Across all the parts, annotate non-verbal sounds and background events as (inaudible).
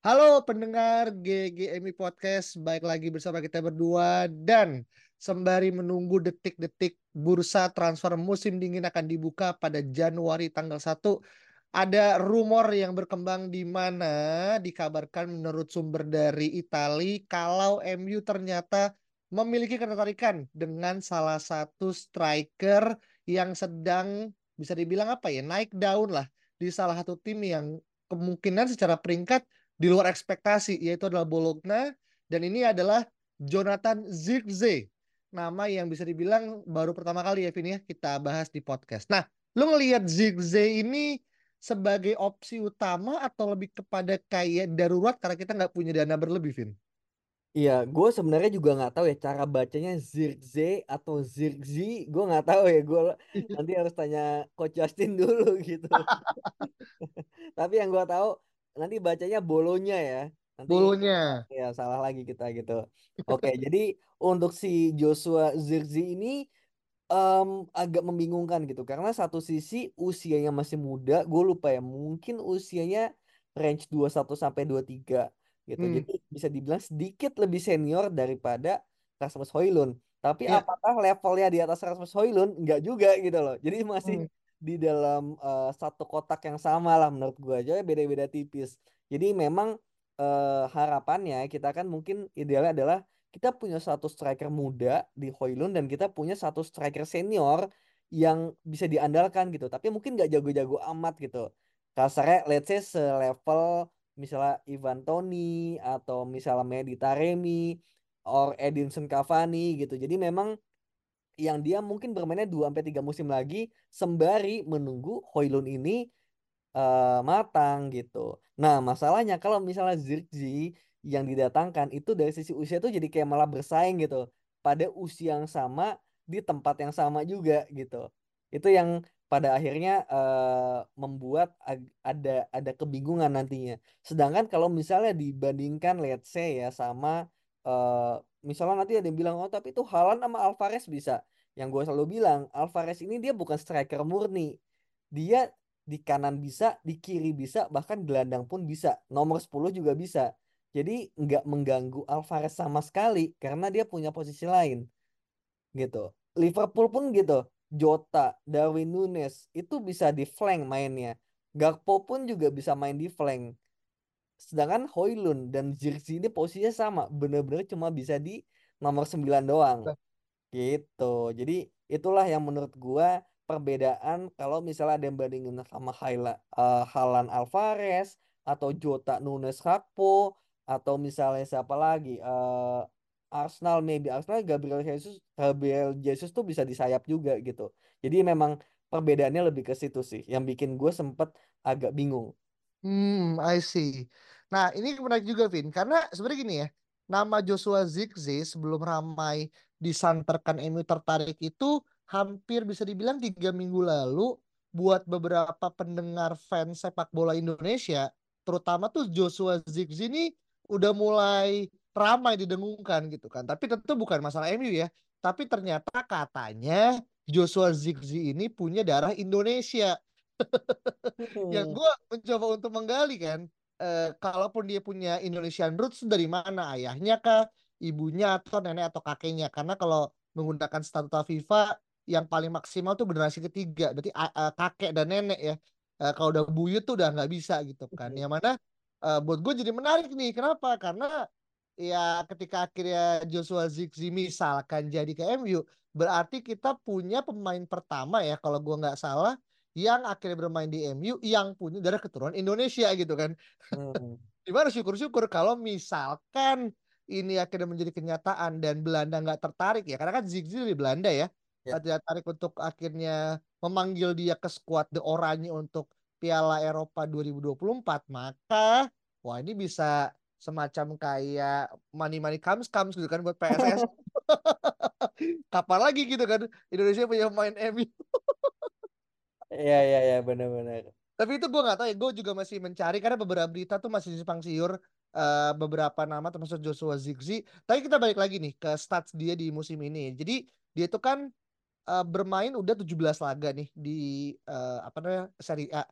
Halo pendengar GGMI Podcast, baik lagi bersama kita berdua dan sembari menunggu detik-detik bursa transfer musim dingin akan dibuka pada Januari tanggal 1 ada rumor yang berkembang di mana dikabarkan menurut sumber dari Italia kalau MU ternyata memiliki ketertarikan dengan salah satu striker yang sedang bisa dibilang apa ya naik daun lah di salah satu tim yang kemungkinan secara peringkat di luar ekspektasi yaitu adalah Bologna dan ini adalah Jonathan Zirkzee nama yang bisa dibilang baru pertama kali ya Vin ya kita bahas di podcast. Nah, lu ngelihat Zirkzee ini sebagai opsi utama atau lebih kepada kayak darurat karena kita nggak punya dana berlebih, Vin? Iya, gue sebenarnya juga nggak tahu ya cara bacanya Zirkze atau Zirkzi, gue nggak tahu ya. Gue (laughs) nanti harus tanya Coach Justin dulu gitu. (laughs) Tapi yang gue tahu nanti bacanya Bolonya ya. Nanti Bolonya. Ya salah lagi kita gitu. Oke, (laughs) jadi untuk si Joshua Zirkzi ini um, agak membingungkan gitu karena satu sisi usianya masih muda, gue lupa ya, mungkin usianya range 21 sampai 23 gitu. Hmm. Jadi bisa dibilang sedikit lebih senior daripada Rasmus Højlund. Tapi Ya. apakah levelnya di atas Rasmus Højlund? Enggak juga gitu loh. Jadi masih Hmm. Di dalam uh, satu kotak yang sama lah menurut gue aja beda-beda tipis. Jadi memang uh, harapannya kita kan mungkin idealnya adalah kita punya satu striker muda di Højlund dan kita punya satu striker senior yang bisa diandalkan gitu. Tapi mungkin nggak jago-jago amat gitu. Kasarnya let's say selevel misalnya Ivan Toni atau misalnya Mehdi Taremi or Edinson Cavani gitu. Jadi memang yang dia mungkin bermainnya 2 sampai 3 musim lagi sembari menunggu Højlund ini uh, matang gitu. Nah, masalahnya kalau misalnya Zirkzee yang didatangkan itu dari sisi usia tuh jadi kayak malah bersaing gitu pada usia yang sama di tempat yang sama juga gitu. Itu yang pada akhirnya uh, membuat ada ada kebingungan nantinya. Sedangkan kalau misalnya dibandingkan let's say ya sama uh, misalnya nanti ada yang bilang oh tapi itu Haaland sama Alvarez bisa. Yang gue selalu bilang Alvarez ini dia bukan striker murni. Dia di kanan bisa, di kiri bisa, bahkan gelandang pun bisa. Nomor 10 juga bisa. Jadi nggak mengganggu Alvarez sama sekali karena dia punya posisi lain. Gitu. Liverpool pun gitu. Jota, Darwin Nunes itu bisa di flank mainnya. Gakpo pun juga bisa main di flank. Sedangkan Hoylund dan Zirkzee ini posisinya sama, bener-bener cuma bisa di nomor 9 doang. Gitu. Jadi itulah yang menurut gua perbedaan kalau misalnya ada yang bandingin sama Hayla, uh, Halan Alvarez atau Jota Nunes Gakpo atau misalnya siapa lagi uh, Arsenal maybe Arsenal Gabriel Jesus Gabriel Jesus tuh bisa disayap juga gitu. Jadi memang perbedaannya lebih ke situ sih. Yang bikin gue sempet agak bingung. Hmm I see. Nah ini menarik juga Vin. Karena sebenarnya gini ya nama Joshua Zirkzee sebelum ramai disanterkan MU tertarik itu hampir bisa dibilang tiga minggu lalu buat beberapa pendengar fans sepak bola Indonesia terutama tuh Joshua Zirkzee ini udah mulai ramai didengungkan gitu kan. Tapi tentu bukan masalah MU ya. Tapi ternyata katanya Joshua Zirkzee ini punya darah Indonesia. (laughs) Yang gue mencoba untuk menggali kan. Eh, kalaupun dia punya Indonesian roots dari mana ayahnya kah, ibunya atau nenek atau kakeknya. Karena kalau menggunakan statuta FIFA yang paling maksimal tuh generasi ketiga, berarti kakek dan nenek ya. Uh, kalau udah buyut tuh udah nggak bisa gitu kan. Yang mana uh, buat gue jadi menarik nih. Kenapa? Karena ya ketika akhirnya Joshua Zirkzee misalkan jadi ke MU, berarti kita punya pemain pertama ya kalau gue nggak salah yang akhirnya bermain di MU yang punya darah keturunan Indonesia gitu kan. Hmm. (laughs) Gimana syukur-syukur kalau misalkan ini akhirnya menjadi kenyataan dan Belanda nggak tertarik ya karena kan Zirkzee di Belanda ya, ya. tidak tertarik untuk akhirnya memanggil dia ke skuad The Oranye untuk Piala Eropa 2024 maka wah ini bisa semacam kayak money money comes comes gitu kan buat PSS. (laughs) (laughs) Kapan lagi gitu kan Indonesia punya pemain MU. Iya iya iya benar-benar. Tapi itu gue nggak tahu ya. Gue juga masih mencari karena beberapa berita tuh masih simpang siur uh, beberapa nama termasuk Joshua Zigzi. Tapi kita balik lagi nih ke stats dia di musim ini. Jadi dia itu kan uh, bermain udah 17 laga nih di uh, apa namanya Serie A.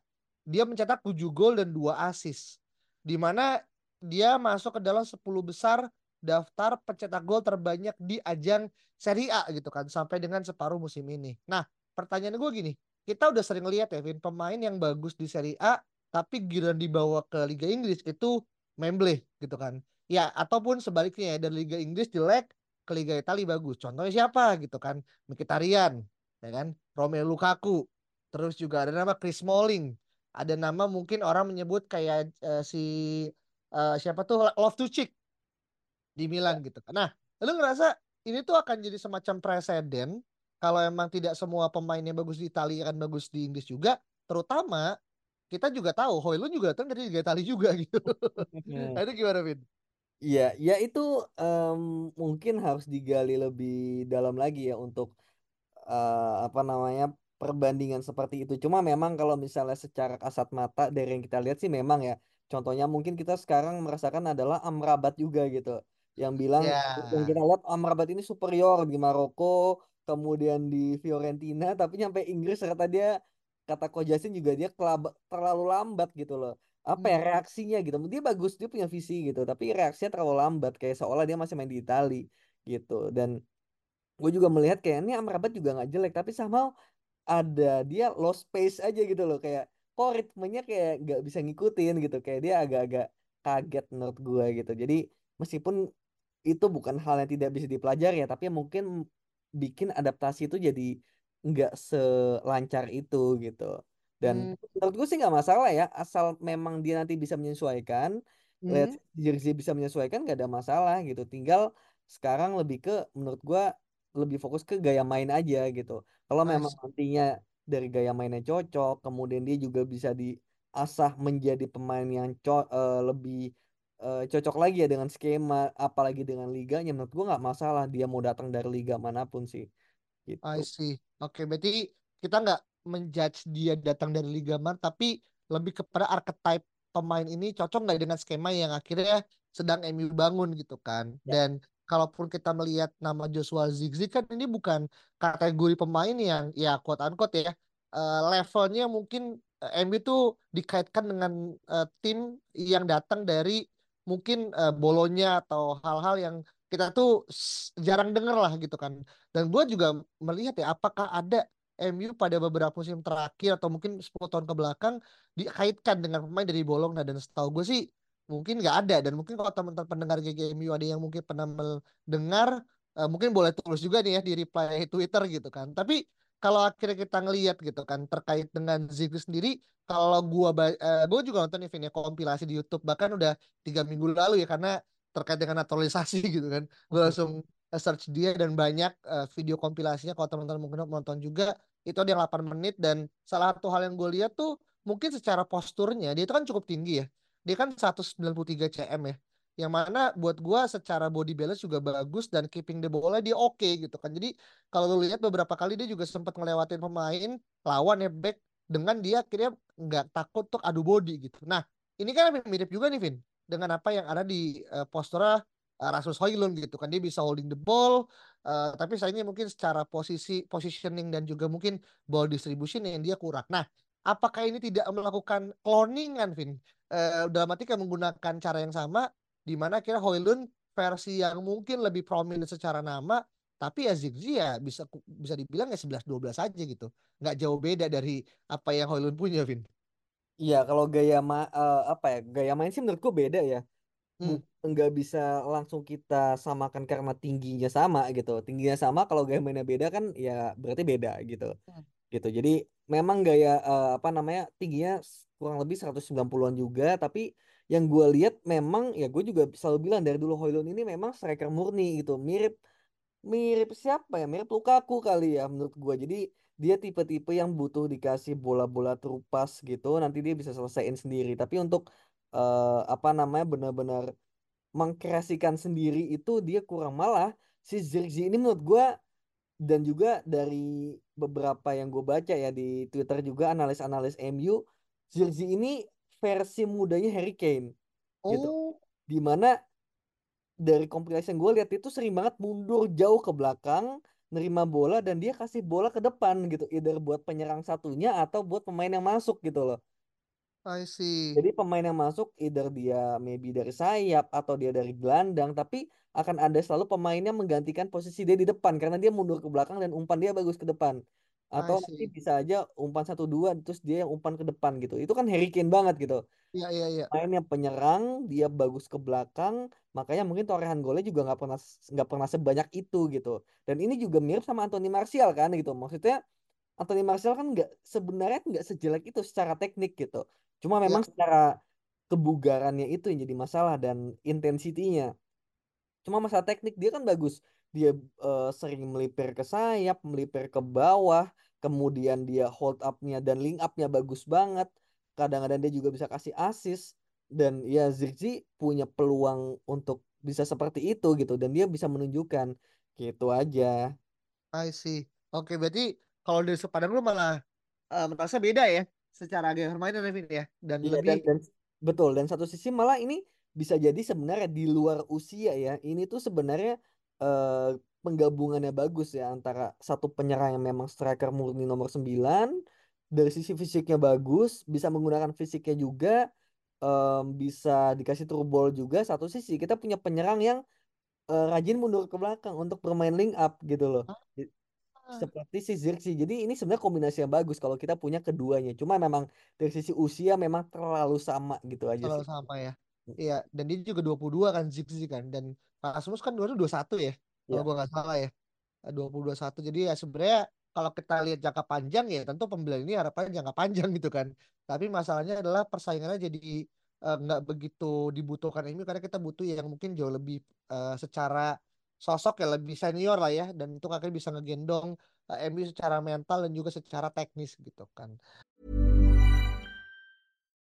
Dia mencetak 7 gol dan 2 assist. Di mana dia masuk ke dalam 10 besar daftar pencetak gol terbanyak di ajang Serie A gitu kan sampai dengan separuh musim ini. Nah, pertanyaan gue gini, kita udah sering lihat ya Vin pemain yang bagus di Serie A tapi giliran dibawa ke Liga Inggris itu memble gitu kan. Ya ataupun sebaliknya ya dari Liga Inggris jelek ke Liga Italia bagus. Contohnya siapa? Gitu kan Mkhitaryan ya kan? Romelu Lukaku. Terus juga ada nama Chris Smalling. Ada nama mungkin orang menyebut kayak uh, si uh, siapa tuh? Love to Chick di Milan gitu kan. Nah lu ngerasa ini tuh akan jadi semacam presiden kalau emang tidak semua pemainnya bagus di Italia kan bagus di Inggris juga, terutama kita juga tahu Hoylund juga datang dari Liga Italia juga (laughs) gitu. nah, itu gimana, Vin? Iya, ya itu um, mungkin harus digali lebih dalam lagi ya untuk uh, apa namanya perbandingan seperti itu. Cuma memang kalau misalnya secara kasat mata dari yang kita lihat sih memang ya. Contohnya mungkin kita sekarang merasakan adalah Amrabat juga gitu. Yang bilang yeah. yang kita lihat Amrabat ini superior di Maroko, kemudian di Fiorentina tapi nyampe Inggris kata dia kata Kojasin juga dia terlalu lambat gitu loh. Apa ya hmm. reaksinya gitu. Dia bagus dia punya visi gitu tapi reaksinya terlalu lambat. Kayak seolah dia masih main di Itali gitu. Dan gue juga melihat kayak ini Amrabat juga nggak jelek tapi sama ada dia lost space aja gitu loh. Kayak kok ritmenya kayak nggak bisa ngikutin gitu. Kayak dia agak-agak kaget menurut gue gitu. Jadi meskipun itu bukan hal yang tidak bisa dipelajari ya tapi mungkin bikin adaptasi itu jadi nggak selancar itu gitu dan hmm. menurut gue sih nggak masalah ya asal memang dia nanti bisa menyesuaikan hmm. lihat jersey bisa menyesuaikan nggak ada masalah gitu tinggal sekarang lebih ke menurut gue lebih fokus ke gaya main aja gitu kalau memang nantinya dari gaya mainnya cocok kemudian dia juga bisa diasah menjadi pemain yang co uh, lebih uh, cocok lagi ya dengan skema apalagi dengan liganya menurut gua nggak masalah dia mau datang dari liga mana pun sih gitu. I see. Oke, okay, berarti kita nggak menjudge dia datang dari liga mana tapi lebih kepada archetype pemain ini cocok nggak dengan skema yang akhirnya sedang MU bangun gitu kan. Ya. Dan kalaupun kita melihat nama Joshua Zigzi kan ini bukan kategori pemain yang ya quote unquote ya uh, levelnya mungkin uh, MU tuh dikaitkan dengan uh, tim yang datang dari mungkin uh, bolonya atau hal-hal yang kita tuh jarang denger lah gitu kan. Dan gue juga melihat ya apakah ada MU pada beberapa musim terakhir atau mungkin 10 tahun ke belakang dikaitkan dengan pemain dari Bologna dan setahu gue sih mungkin nggak ada dan mungkin kalau teman-teman pendengar GGMU ada yang mungkin pernah mendengar uh, mungkin boleh tulis juga nih ya di reply Twitter gitu kan. Tapi kalau akhirnya kita ngelihat gitu kan terkait dengan Ziggy sendiri kalau gua uh, gua juga nonton nih ya kompilasi di YouTube bahkan udah tiga minggu lalu ya karena terkait dengan naturalisasi (laughs) gitu kan. Gua langsung search dia dan banyak uh, video kompilasinya. Kalau teman-teman mungkin nonton juga itu ada yang 8 menit dan salah satu hal yang gue lihat tuh mungkin secara posturnya dia itu kan cukup tinggi ya. Dia kan 193 cm ya yang mana buat gue secara body balance juga bagus dan keeping the bola dia oke okay, gitu kan. Jadi kalau lu lihat beberapa kali dia juga sempat ngelewatin pemain lawan ya back dengan dia akhirnya nggak takut untuk adu body gitu. Nah ini kan mirip juga nih Vin dengan apa yang ada di uh, postura uh, Rasmus Højlund gitu kan. Dia bisa holding the ball uh, tapi sayangnya mungkin secara posisi positioning dan juga mungkin ball distribution yang dia kurang. Nah apakah ini tidak melakukan cloningan Vin? Uh, dalam arti menggunakan cara yang sama di mana kira Hoylund versi yang mungkin lebih prominent secara nama tapi ya Ziggy ya bisa bisa dibilang ya 11 12 aja gitu. Nggak jauh beda dari apa yang Hoylund punya, Vin. Iya, kalau gaya ma uh, apa ya? Gaya main sih menurutku beda ya. Hmm. Nggak bisa langsung kita samakan karena tingginya sama gitu. Tingginya sama kalau gaya mainnya beda kan ya berarti beda gitu. Hmm. Gitu. Jadi memang gaya uh, apa namanya? tingginya kurang lebih 190-an juga. Tapi yang gue lihat memang ya gue juga selalu bilang dari dulu Hoylund ini memang striker murni gitu. Mirip mirip siapa ya? Mirip Lukaku kali ya menurut gue jadi dia tipe-tipe yang butuh dikasih bola-bola terupas gitu. Nanti dia bisa selesaiin sendiri. Tapi untuk eh, apa namanya benar-benar mengkreasikan sendiri itu dia kurang. Malah si Zirkzee ini menurut gua dan juga dari beberapa yang gue baca ya di Twitter juga analis-analis MU Zirkzee ini versi mudanya Harry Kane gitu. Oh, di mana dari compilation gue lihat itu sering banget mundur jauh ke belakang nerima bola dan dia kasih bola ke depan gitu. Either buat penyerang satunya atau buat pemain yang masuk gitu loh. I see. jadi pemain yang masuk either dia maybe dari sayap atau dia dari gelandang tapi akan ada selalu pemain yang menggantikan posisi dia di depan karena dia mundur ke belakang dan umpan dia bagus ke depan atau nanti bisa aja umpan satu dua terus dia yang umpan ke depan gitu. Itu kan Harry Kane banget gitu. Iya, iya, iya. main yang penyerang dia bagus ke belakang makanya mungkin torehan golnya juga nggak pernah nggak pernah sebanyak itu gitu. Dan ini juga mirip sama Anthony Martial kan gitu. Maksudnya Anthony Martial kan nggak sebenarnya nggak sejelek itu secara teknik gitu. Cuma Iya, memang secara kebugarannya itu yang jadi masalah dan intensitinya. Cuma masalah teknik dia kan bagus dia eh, sering melipir ke sayap melipir ke bawah kemudian dia hold up-nya dan link up-nya bagus banget. Kadang-kadang dia juga bisa kasih assist. Dan ya Zirkzee punya peluang untuk bisa seperti itu gitu. Dan dia bisa menunjukkan gitu aja. I see. Oke, berarti kalau dari sudut pandang lu malah eh, merasa beda ya secara gaya permainan ya? Dan Iya dan lebih dan betul. Dan satu sisi malah ini bisa jadi sebenarnya di luar usia ya. Ini tuh sebenarnya eh, penggabungannya bagus ya antara satu penyerang yang memang striker murni nomor 9 dari sisi fisiknya bagus bisa menggunakan fisiknya juga em, bisa dikasih true ball juga. Satu sisi kita punya penyerang yang eh, rajin mundur ke belakang untuk bermain link up gitu loh. Ah, seperti si Zirkzee jadi ini sebenarnya kombinasi yang bagus kalau kita punya keduanya. Cuma memang dari sisi usia memang terlalu sama gitu aja kalau sih. sama ya. Iya, dan dia juga 22 kan Zigzi kan dan Rasmus kan 2021 ya. Kalau ya gua nggak salah ya. Eh, 2021. Jadi ya sebenarnya kalau kita lihat jangka panjang ya tentu pembelian ini harapannya jangka panjang (laughs) gitu kan. Tapi masalahnya adalah persaingannya jadi eh, nggak begitu dibutuhkan ini karena kita butuh yang mungkin jauh lebih eh, secara sosok ya lebih senior lah ya dan itu akhirnya bisa ngegendong eh, MU secara mental dan juga secara teknis gitu kan.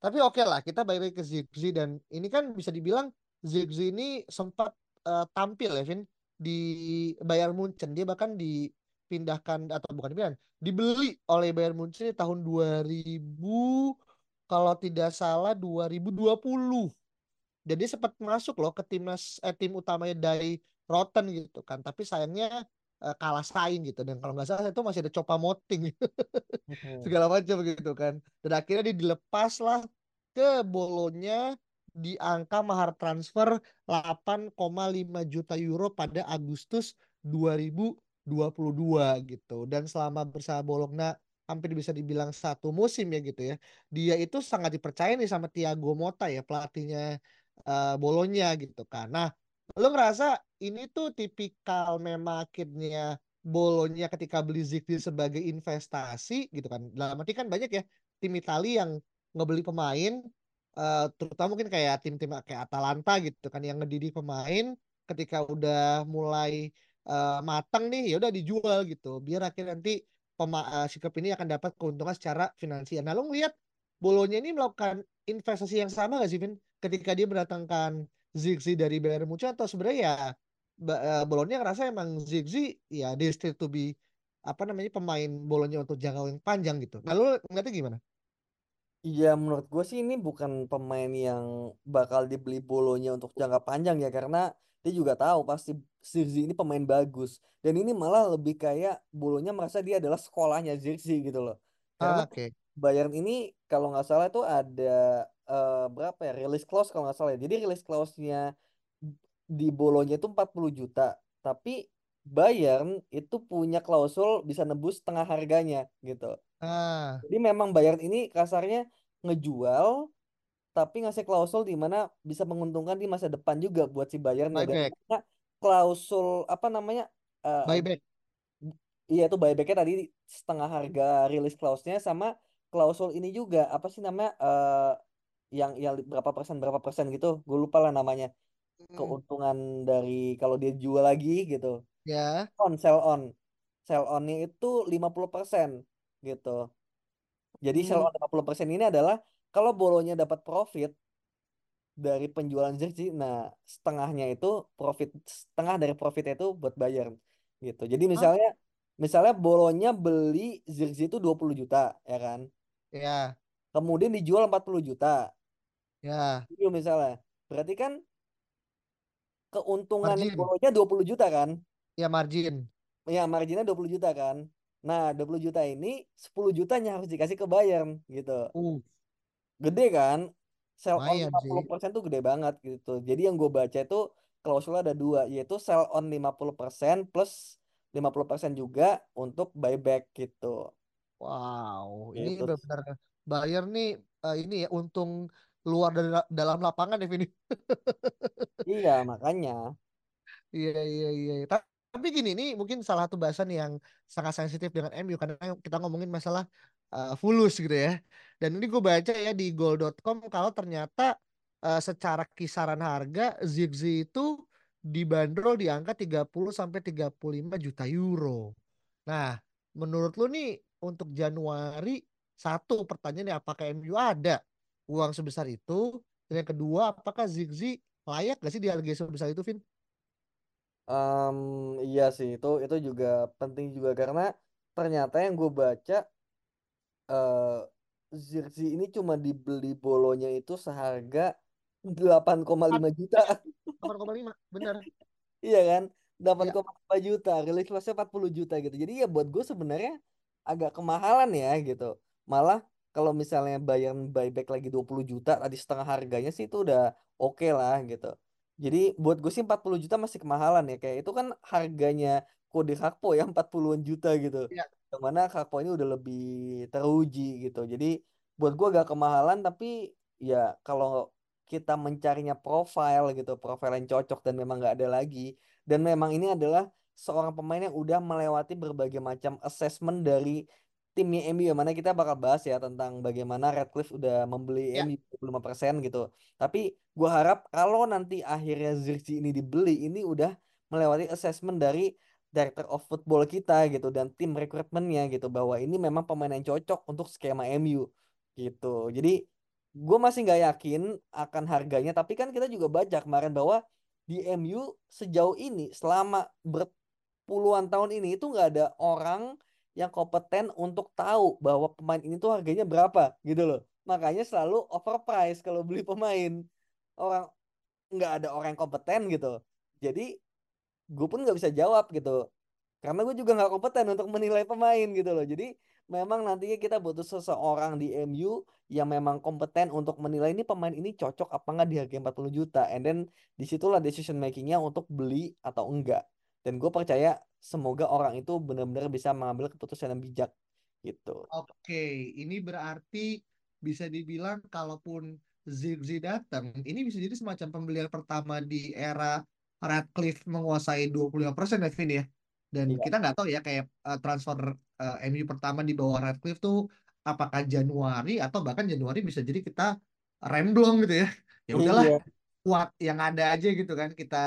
Tapi oke lah, kita balik ke Zigzi dan ini kan bisa dibilang Zigzi ini sempat eh, tampil ya, Vin, di Bayern Munchen. Dia bahkan dipindahkan atau bukan dipindahkan, dibeli oleh Bayern Munchen di tahun 2000 kalau tidak salah 2020. Dan dia sempat masuk loh ke timnas eh, tim utamanya dari Rotten gitu kan. Tapi sayangnya eh, kalah saing gitu dan kalau nggak salah itu masih ada Copa Moting (laughs) segala macam gitu kan. Dan akhirnya dia dilepas lah ke Bolonya di angka mahar transfer 8,5 juta euro pada Agustus 2022 gitu. Dan selama bersama Bologna hampir bisa dibilang satu musim ya gitu ya. Dia itu sangat dipercaya nih sama Thiago Motta ya pelatihnya eh, Bolonya gitu kan. Nah, lu ngerasa ini tuh tipikal memang akhirnya Bolonya ketika beli Ziggy sebagai investasi gitu kan. Dalam arti kan banyak ya tim Italia yang ngebeli pemain eh, terutama mungkin kayak tim-tim kayak Atalanta gitu kan yang ngedidik pemain ketika udah mulai eh, matang nih ya udah dijual gitu biar akhirnya nanti pema eh, si ini akan dapat keuntungan secara finansial. Nah, lo ngeliat Bolonya ini melakukan investasi yang sama gak sih Vin ketika dia mendatangkan Zirkzee dari Bayern Munchen atau sebenarnya ya Eh, Bolonya ngerasa emang Zigzi ya destined to be apa namanya pemain Bolonya untuk jangka yang panjang gitu. Nah lu ngeliatnya gimana? Iya, menurut gue sih ini bukan pemain yang bakal dibeli bolonya untuk jangka panjang ya karena dia juga tahu pasti Zirkzee ini pemain bagus dan ini malah lebih kayak bolonya merasa dia adalah sekolahnya Zirkzee gitu loh. Karena Ah, Oke. Bayern ini kalau nggak salah itu ada eh, berapa ya release clause kalau nggak salah ya. Jadi release clause-nya di bolonya itu 40 juta, tapi Bayern itu punya klausul bisa nebus setengah harganya gitu. Ah, Jadi memang Bayern ini kasarnya ngejual tapi ngasih klausul di mana bisa menguntungkan di masa depan juga buat si dan buyback, karena klausul apa namanya eh, buyback. iya itu buybacknya tadi setengah harga rilis clause-nya sama klausul ini juga. Apa sih namanya eh, yang yang berapa persen berapa persen gitu. Gue lupa lah namanya keuntungan dari kalau dia jual lagi gitu. Ya. on sell on. Sell onnya itu 50% gitu. Jadi sell Hmm, on 50% ini adalah kalau bolonya dapat profit dari penjualan jersey nah setengahnya itu profit setengah dari profitnya itu buat Bayern gitu. Jadi ah, misalnya misalnya bolonya beli jersey itu 20 juta ya kan? Ya, kemudian dijual 40 juta. Ya. itu misalnya berarti kan keuntungannya Margin, bolonya 20 juta kan? Ya margin. ya marginnya 20 juta kan? Nah 20 juta ini 10 jutanya harus dikasih ke Bayern gitu. Uh, gede kan? Sell on lumayan sih. 50% tuh gede banget gitu. Jadi yang gue baca itu klausulnya ada dua yaitu sell on 50% plus 50% juga untuk buyback gitu. Wow, ini gitu. benar-benar Bayern nih eh, ini ya untung luar dari dalam lapangan ya Vini. (laughs) iya makanya Iya iya iya. Ta- Tapi gini nih mungkin salah satu bahasan yang sangat sensitif dengan MU karena kita ngomongin masalah uh, fulus gitu ya. Dan ini gue baca ya di goal.com kalau ternyata uh, secara kisaran harga Zigzi itu dibanderol di angka 30 sampai 35 juta euro. Nah, menurut lu nih untuk Januari satu pertanyaannya apakah MU ada uang sebesar itu? Dan yang kedua, apakah Zigzi layak gak sih di harga sebesar itu, Vin? Em, iya sih itu itu juga penting juga karena ternyata yang gue baca eh Zirkzee ini cuma dibeli bolonya itu seharga 8,5 juta 8,5 bener (laughs) Iya kan? delapan ya koma lima juta, rilis kelasnya 40 juta gitu. Jadi ya buat gue sebenarnya agak kemahalan ya gitu. Malah kalau misalnya Bayern buyback lagi 20 juta tadi setengah harganya sih itu udah oke lah gitu. Jadi buat gue sih 40 juta masih kemahalan ya. Kayak itu kan harganya Kode Gakpo ya 40-an juta gitu. ya Yang mana Gakpo ini udah lebih teruji gitu. Jadi buat gue agak kemahalan tapi ya kalau kita mencarinya profile gitu, profile yang cocok dan memang nggak ada lagi dan memang ini adalah seorang pemain yang udah melewati berbagai macam assessment dari timnya MU yang mana kita bakal bahas ya tentang bagaimana Radcliffe udah membeli ya MU 25% gitu. Tapi gua harap kalau nanti akhirnya Zirkzee ini dibeli ini udah melewati assessment dari director of football kita gitu dan tim rekrutmennya gitu bahwa ini memang pemain yang cocok untuk skema MU gitu. Jadi gue masih nggak yakin akan harganya tapi kan kita juga baca kemarin bahwa di MU sejauh ini selama berpuluhan tahun ini itu nggak ada orang yang kompeten untuk tahu bahwa pemain ini tuh harganya berapa gitu loh. Makanya selalu overprice kalau beli pemain. Orang nggak ada orang yang kompeten gitu. Jadi gue pun nggak bisa jawab gitu. Karena gue juga nggak kompeten untuk menilai pemain gitu loh. Jadi memang nantinya kita butuh seseorang di MU yang memang kompeten untuk menilai ini pemain ini cocok apa nggak di harga 40 juta. And then di situlah decision makingnya untuk beli atau enggak. Dan gue percaya semoga orang itu benar-benar bisa mengambil keputusan yang bijak gitu. oke ini berarti bisa dibilang kalaupun Zigzi datang ini bisa jadi semacam pembelian pertama di era Radcliffe menguasai 25% ya Vin ya? Dan Iya, kita nggak tahu ya kayak eh, transfer eh, MU pertama di bawah Radcliffe tuh apakah Januari atau bahkan Januari bisa jadi kita remblong gitu ya? Ya udahlah. Iya, kuat yang ada aja gitu kan kita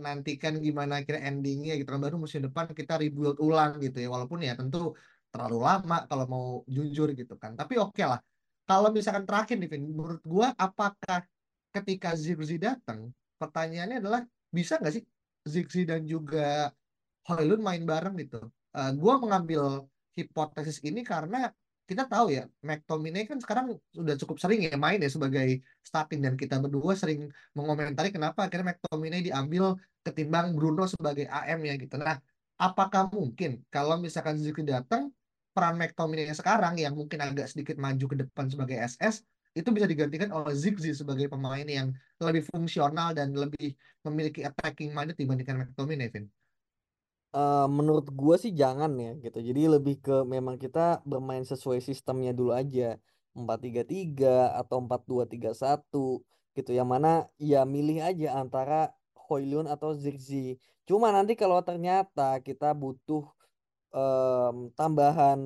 nantikan gimana kira endingnya gitu kan. Baru musim depan kita rebuild ulang gitu ya. Walaupun ya tentu terlalu lama kalau mau jujur gitu kan. Tapi oke lah. Kalau misalkan terakhir nih menurut gua apakah ketika Zirkzee datang pertanyaannya adalah bisa nggak sih Ziggy dan juga Hoylund main bareng gitu. Uh, gua mengambil hipotesis ini karena kita tahu ya McTominay kan sekarang sudah cukup sering ya main ya sebagai starting dan kita berdua sering mengomentari kenapa akhirnya McTominay diambil ketimbang Bruno sebagai AM ya gitu. Nah, apakah mungkin kalau misalkan Ziggy datang peran McTominay sekarang yang mungkin agak sedikit maju ke depan sebagai SS itu bisa digantikan oleh Ziggy sebagai pemain yang lebih fungsional dan lebih memiliki attacking minded dibandingkan McTominay, Vin? Uh, menurut gue sih jangan ya gitu. Jadi lebih ke memang kita bermain sesuai sistemnya dulu aja. empat tiga tiga atau empat dua tiga satu gitu. Yang mana ya milih aja antara Hoylund atau Zirzi. Cuma nanti kalau ternyata kita butuh um, tambahan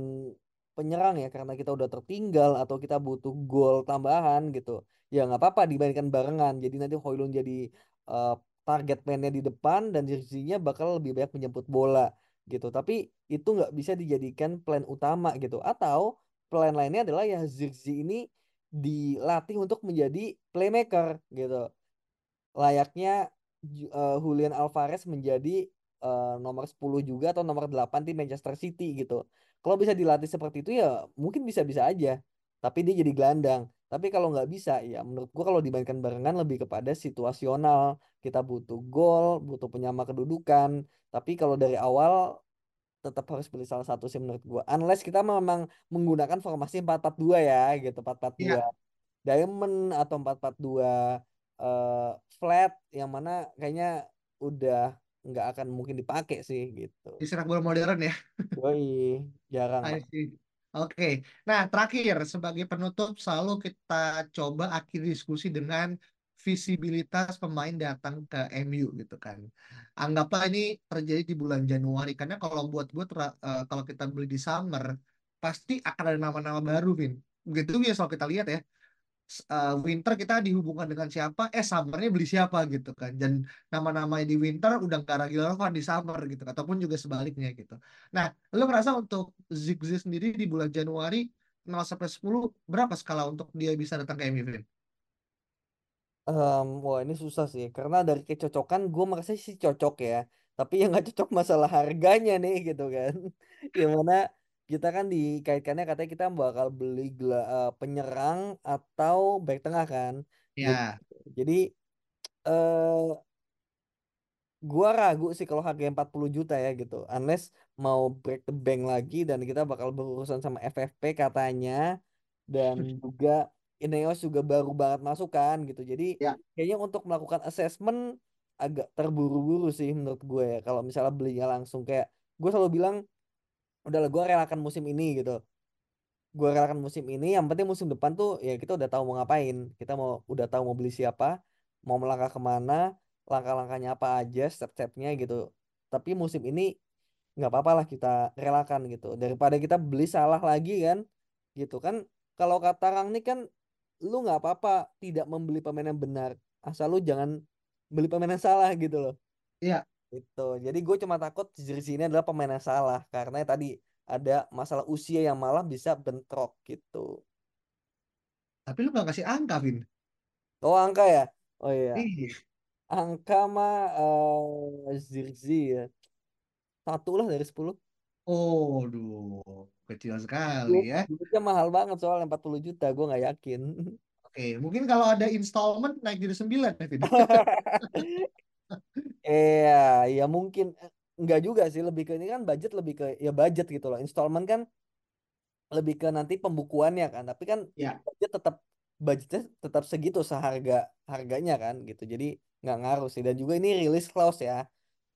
penyerang ya karena kita udah tertinggal atau kita butuh gol tambahan gitu. Ya nggak apa-apa dibandingkan barengan. Jadi nanti Hoylund jadi uh, target mainnya di depan dan jersinya bakal lebih banyak menjemput bola gitu. Tapi itu nggak bisa dijadikan plan utama gitu. Atau plan lainnya adalah ya jersey ini dilatih untuk menjadi playmaker gitu. Layaknya uh, Julian Alvarez menjadi uh, nomor 10 juga atau nomor 8 di Manchester City gitu. Kalau bisa dilatih seperti itu ya mungkin bisa-bisa aja. Tapi dia jadi gelandang. Tapi kalau nggak bisa, ya menurut gua kalau dibandingkan barengan lebih kepada situasional. Kita butuh gol, butuh penyama kedudukan. Tapi kalau dari awal tetap harus pilih salah satu sih menurut gua. Unless kita memang menggunakan formasi 4-4-2 ya, gitu 4-4-2. Yeah. Diamond atau 4-4-2 uh, eh, flat yang mana kayaknya udah nggak akan mungkin dipakai sih gitu. Di sepak bola modern ya. Woi, jarang. Oke, nah terakhir sebagai penutup selalu kita coba akhiri diskusi dengan visibilitas pemain datang ke MU gitu kan. Anggaplah ini terjadi di bulan Januari karena kalau buat gue uh, kalau kita beli di summer pasti akan ada nama-nama baru, Vin. Begitu ya kalau kita lihat ya uh, winter kita dihubungkan dengan siapa, eh summernya beli siapa gitu kan. Dan nama-nama di winter udah gak lagi relevan di summer gitu, ataupun juga sebaliknya gitu. Nah, lu ngerasa untuk Ziggy sendiri di bulan Januari 0 sampai 10 berapa skala untuk dia bisa datang ke MU? Um, wah ini susah sih karena dari kecocokan gue merasa sih cocok ya tapi yang gak cocok masalah harganya nih gitu kan (laughs) yang mana kita kan dikaitkannya katanya kita bakal beli gela, uh, penyerang atau back tengah kan. Ya. Jadi uh, gua ragu sih kalau harga 40 juta ya gitu. Unless mau break the bank lagi dan kita bakal berurusan sama FFP katanya dan juga Ineos juga baru banget masuk kan gitu. Jadi ya. kayaknya untuk melakukan assessment agak terburu-buru sih menurut gue ya. Kalau misalnya belinya langsung kayak gue selalu bilang udahlah gue relakan musim ini gitu. Gue relakan musim ini yang penting musim depan tuh ya kita udah tahu mau ngapain. Kita mau udah tahu mau beli siapa mau melangkah ke mana langkah-langkahnya apa aja step-stepnya gitu. Tapi musim ini nggak apa-apa lah kita relakan gitu. Daripada kita beli salah lagi kan gitu kan. Kalau kata Rang nih kan lu nggak apa-apa tidak membeli pemain yang benar. Asal lu jangan beli pemain yang salah gitu loh. Iya itu. Jadi gue cuma takut jersey ini adalah pemain yang salah karena tadi ada masalah usia yang malah bisa bentrok gitu. Tapi lu gak kasih angka, Vin. Oh, angka ya? Oh iya. Angka mah uh, jersey ya. Satu lah dari sepuluh. Oh, duh. Kecil sekali ya. Duitnya mahal banget soalnya 40 juta. Gue gak yakin. Oke, mungkin kalau ada installment naik jadi 9 ya, Vin. (laughs) Iya, ya mungkin enggak eh, juga sih lebih ke ini kan budget lebih ke ya budget gitu loh. Installment kan lebih ke nanti pembukuannya kan. Tapi kan ya. budget tetap budgetnya tetap segitu seharga harganya kan gitu. Jadi nggak ngaruh sih dan juga ini release clause ya.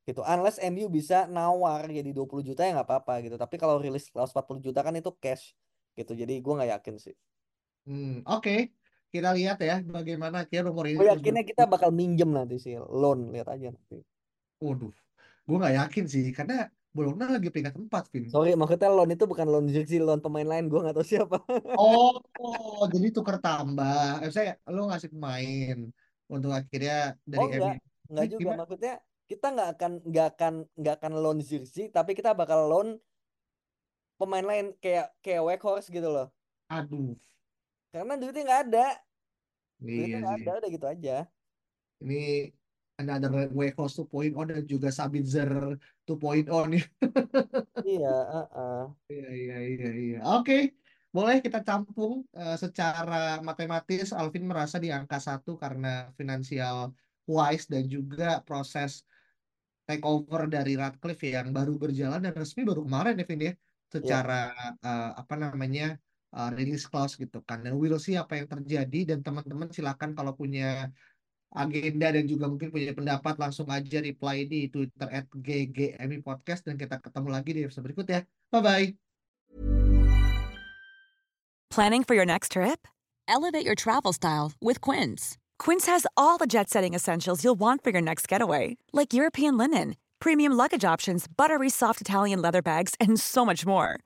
Gitu. Unless MU bisa nawar jadi 20 juta ya nggak apa-apa gitu. Tapi kalau release clause 40 juta kan itu cash gitu. Jadi gue nggak yakin sih. Hmm, oke. Okay kita lihat ya bagaimana kira rumor ini. Gue yakinnya kita bakal minjem nanti sih loan lihat aja nanti. Waduh, gue nggak yakin sih karena Bologna lagi peringkat empat, Vin. Sorry, maksudnya loan itu bukan loan jersey, loan pemain lain. Gue nggak tahu siapa. oh, (laughs) oh, jadi tuker tambah. Eh, saya lo ngasih pemain untuk akhirnya dari oh, enggak, enggak juga. Gimana? Maksudnya kita nggak akan nggak akan nggak akan loan jersey, tapi kita bakal loan pemain lain kayak kayak Weghorst gitu loh. Aduh. Karena duitnya nggak ada. Iya duitnya nggak ada, udah gitu aja. Ini Another Wekos 2.0 dan juga Sabitzer 2.0 nih. (laughs) Iya, uh-uh. Iya, iya, iya, iya. Oke, boleh kita campung eh, secara matematis. Alvin merasa di angka satu karena financial wise dan juga proses takeover dari Radcliffe yang baru berjalan dan resmi baru kemarin ya Vin ya. Secara eh, apa namanya eh, release clause gitu kan. Dan we'll see apa yang terjadi dan teman-teman silakan kalau punya agenda dan juga mungkin punya pendapat langsung aja reply di Twitter at GGMI Podcast dan kita ketemu lagi di episode berikutnya. Bye-bye. Planning for your next trip? Elevate your travel style with Quince. Quince has all the jet setting essentials you'll want for your next getaway, like European linen, premium luggage options, buttery soft Italian leather bags, and so much more.